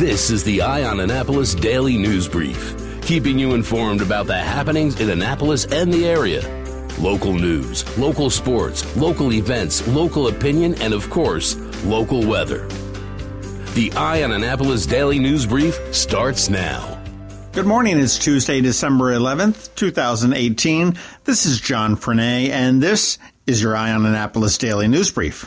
This is the Eye on Annapolis Daily News Brief, keeping you informed about the happenings in Annapolis and the area. Local news, local sports, local events, local opinion, and of course, local weather. The Eye on Annapolis Daily News Brief starts now. Good morning. It's Tuesday, December 11th, 2018. This is John Frenaye, and this is your Eye on Annapolis Daily News Brief.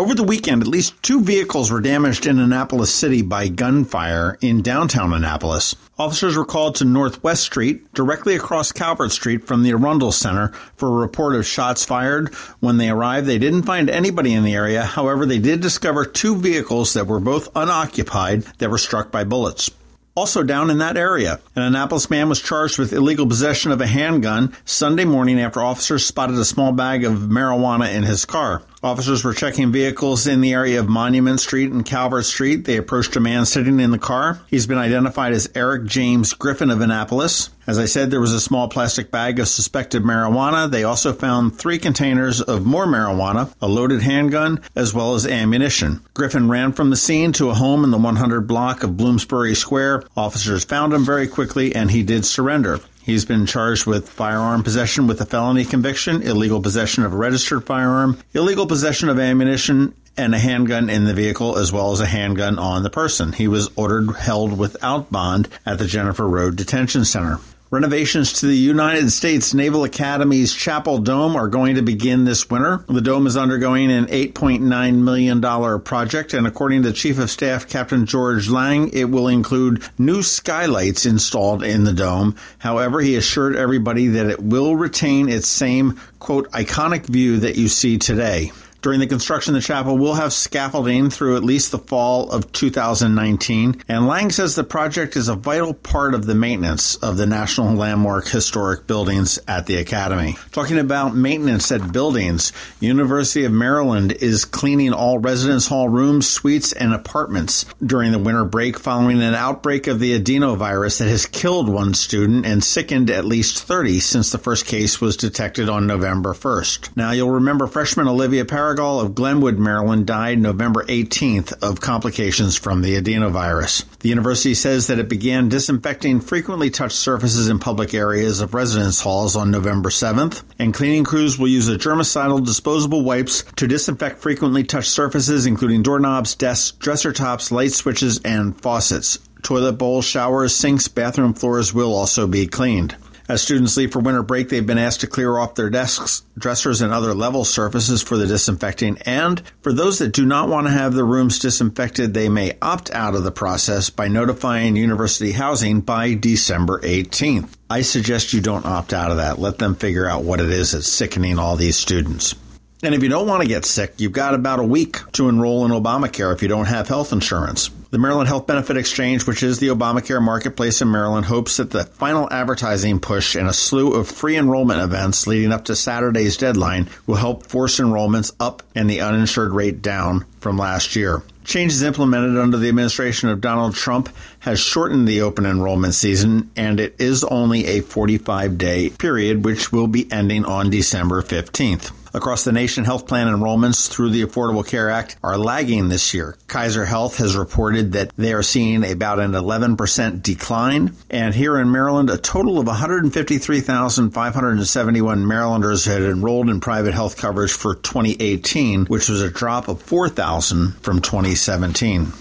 Over the weekend, at least two vehicles were damaged in Annapolis City by gunfire in downtown Annapolis. Officers were called to Northwest Street, directly across Calvert Street from the Arundel Center, for a report of shots fired. When they arrived, they didn't find anybody in the area. However, they did discover two vehicles that were both unoccupied that were struck by bullets. Also down in that area, an Annapolis man was charged with illegal possession of a handgun Sunday morning after officers spotted a small bag of marijuana in his car. Officers were checking vehicles in the area of Monument Street and Calvert Street. They approached a man sitting in the car. He's been identified as Eric James Griffin of Annapolis. As I said, there was a small plastic bag of suspected marijuana. They also found three containers of more marijuana, a loaded handgun, as well as ammunition. Griffin ran from the scene to a home in the 100 block of Bloomsbury Square. Officers found him very quickly and he did surrender. He's been charged with firearm possession with a felony conviction, illegal possession of a registered firearm, illegal possession of ammunition, and a handgun in the vehicle, as well as a handgun on the person. He was ordered held without bond at the Jennifer Road Detention Center. Renovations to the United States Naval Academy's Chapel Dome are going to begin this winter. The dome is undergoing an $8.9 million project, and according to Chief of Staff Captain George Lang, it will include new skylights installed in the dome. However, he assured everybody that it will retain its same, quote, iconic view that you see today. During the construction of the chapel, we'll have scaffolding through at least the fall of 2019. And Lang says the project is a vital part of the maintenance of the National Landmark Historic buildings at the Academy. Talking about maintenance at buildings, University of Maryland is cleaning all residence hall rooms, suites, and apartments during the winter break following an outbreak of the adenovirus that has killed one student and sickened at least 30 since the first case was detected on November 1st. Now, you'll remember freshman Olivia Parrish Cargill of Glenwood, Maryland, died November 18th of complications from the adenovirus. The university says that it began disinfecting frequently touched surfaces in public areas of residence halls on November 7th, and cleaning crews will use a germicidal disposable wipes to disinfect frequently touched surfaces, including doorknobs, desks, dresser tops, light switches, and faucets. Toilet bowls, showers, sinks, bathroom floors will also be cleaned. As students leave for winter break, they've been asked to clear off their desks, dressers, and other level surfaces for the disinfecting. And for those that do not want to have their rooms disinfected, they may opt out of the process by notifying university housing by December 18th. I suggest you don't opt out of that. Let them figure out what it is that's sickening all these students. And if you don't want to get sick, you've got about a week to enroll in Obamacare if you don't have health insurance. The Maryland Health Benefit Exchange, which is the Obamacare marketplace in Maryland, hopes that the final advertising push and a slew of free enrollment events leading up to Saturday's deadline will help force enrollments up and the uninsured rate down from last year. Changes implemented under the administration of Donald Trump has shortened the open enrollment season, and it is only a 45 day period, which will be ending on December 15th. Across the nation, health plan enrollments through the Affordable Care Act are lagging this year. Kaiser Health has reported that they are seeing about an 11% decline. And here in Maryland, a total of 153,571 Marylanders had enrolled in private health coverage for 2018, which was a drop of 4,000 from 2017.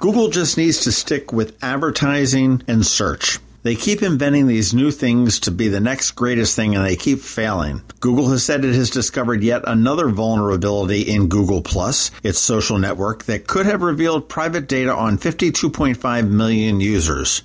Google just needs to stick with advertising and search. They keep inventing these new things to be the next greatest thing and they keep failing. Google has said it has discovered yet another vulnerability in Google Plus, its social network that could have revealed private data on 52.5 million users.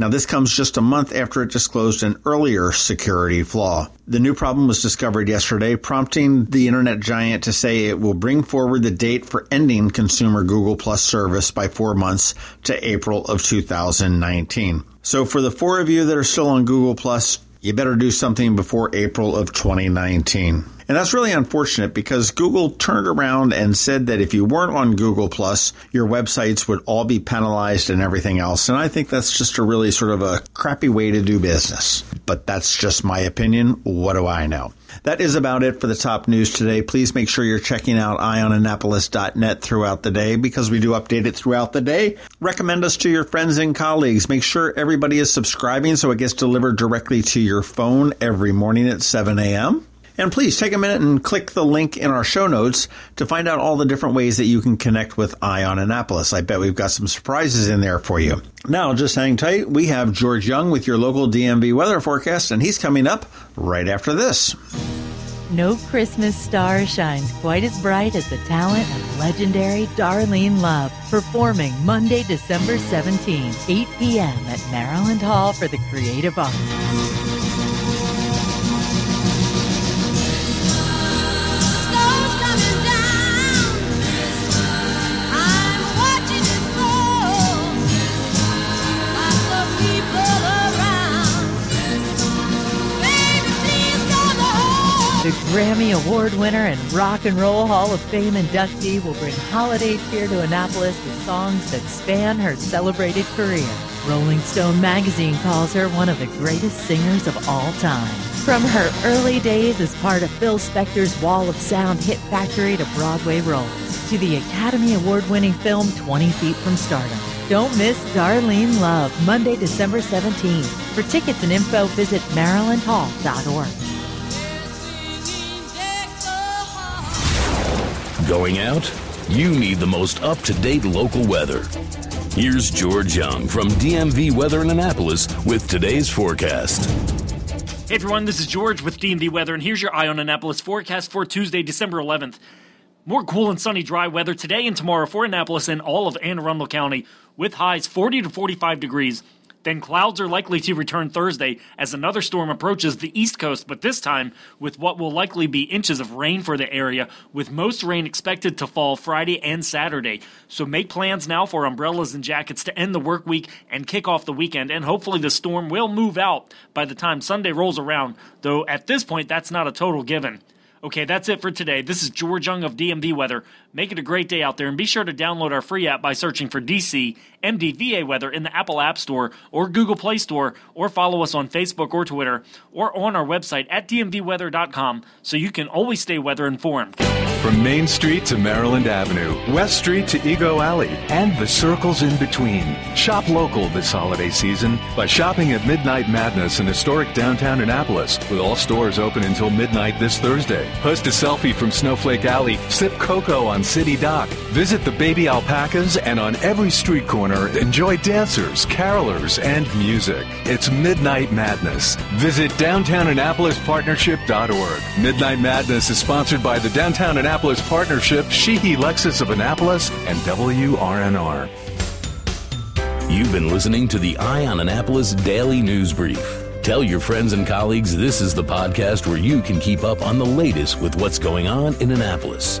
Now, this comes just a month after it disclosed an earlier security flaw. The new problem was discovered yesterday, prompting the internet giant to say it will bring forward the date for ending consumer Google Plus service by four months to April of 2019. So, for the four of you that are still on Google Plus, you better do something before April of 2019. And that's really unfortunate because Google turned around and said that if you weren't on Google Plus, your websites would all be penalized and everything else. And I think that's just a really sort of a crappy way to do business. But that's just my opinion. What do I know? That is about it for the top news today. Please make sure you're checking out eyeonannapolis.net throughout the day because we do update it throughout the day. Recommend us to your friends and colleagues. Make sure everybody is subscribing so it gets delivered directly to your phone every morning at 7 a.m. And please take a minute and click the link in our show notes to find out all the different ways that you can connect with Eye on Annapolis. I bet we've got some surprises in there for you. Now, just hang tight. We have George Young with your local DMV weather forecast, and he's coming up right after this. No Christmas star shines quite as bright as the talent of legendary Darlene Love, performing Monday, December 17, 8 p.m. at Maryland Hall for the Creative Arts. The Grammy Award winner and Rock and Roll Hall of Fame inductee will bring holiday cheer to Annapolis with songs that span her celebrated career. Rolling Stone magazine calls her one of the greatest singers of all time. From her early days as part of Phil Spector's Wall of Sound hit factory to Broadway roles, to the Academy Award winning film 20 Feet from Stardom. Don't miss Darlene Love, Monday, December 17th. For tickets and info, visit marylandhall.org. Going out? You need the most up to date local weather. Here's George Young from DMV Weather in Annapolis with today's forecast. Hey everyone, this is George with DMV Weather, and here's your Eye on Annapolis forecast for Tuesday, December 11th. More cool and sunny dry weather today and tomorrow for Annapolis and all of Anne Arundel County, with highs 40 to 45 degrees. Then clouds are likely to return Thursday as another storm approaches the east coast, but this time with what will likely be inches of rain for the area, with most rain expected to fall Friday and Saturday. So make plans now for umbrellas and jackets to end the work week and kick off the weekend, and hopefully the storm will move out by the time Sunday rolls around, though at this point that's not a total given. Okay, that's it for today. This is George Young of DMV Weather. Make it a great day out there and be sure to download our free app by searching for DC MDVA Weather in the Apple App Store or Google Play Store or follow us on Facebook or Twitter or on our website at dmvweather.com so you can always stay weather informed. From Main Street to Maryland Avenue, West Street to Ego Alley, and the circles in between. Shop local this holiday season by shopping at Midnight Madness in historic downtown Annapolis, with all stores open until midnight this Thursday. Post a selfie from Snowflake Alley, sip cocoa on City Dock, visit the baby alpacas, and on every street corner, enjoy dancers, carolers, and music. It's Midnight Madness. Visit DowntownAnnapolisPartnership.org. Midnight Madness is sponsored by the Downtown Annapolis Partnership, Sheehy Lexus of Annapolis, and WRNR. You've been listening to the Eye on Annapolis Daily News Brief. Tell your friends and colleagues this is the podcast where you can keep up on the latest with what's going on in Annapolis.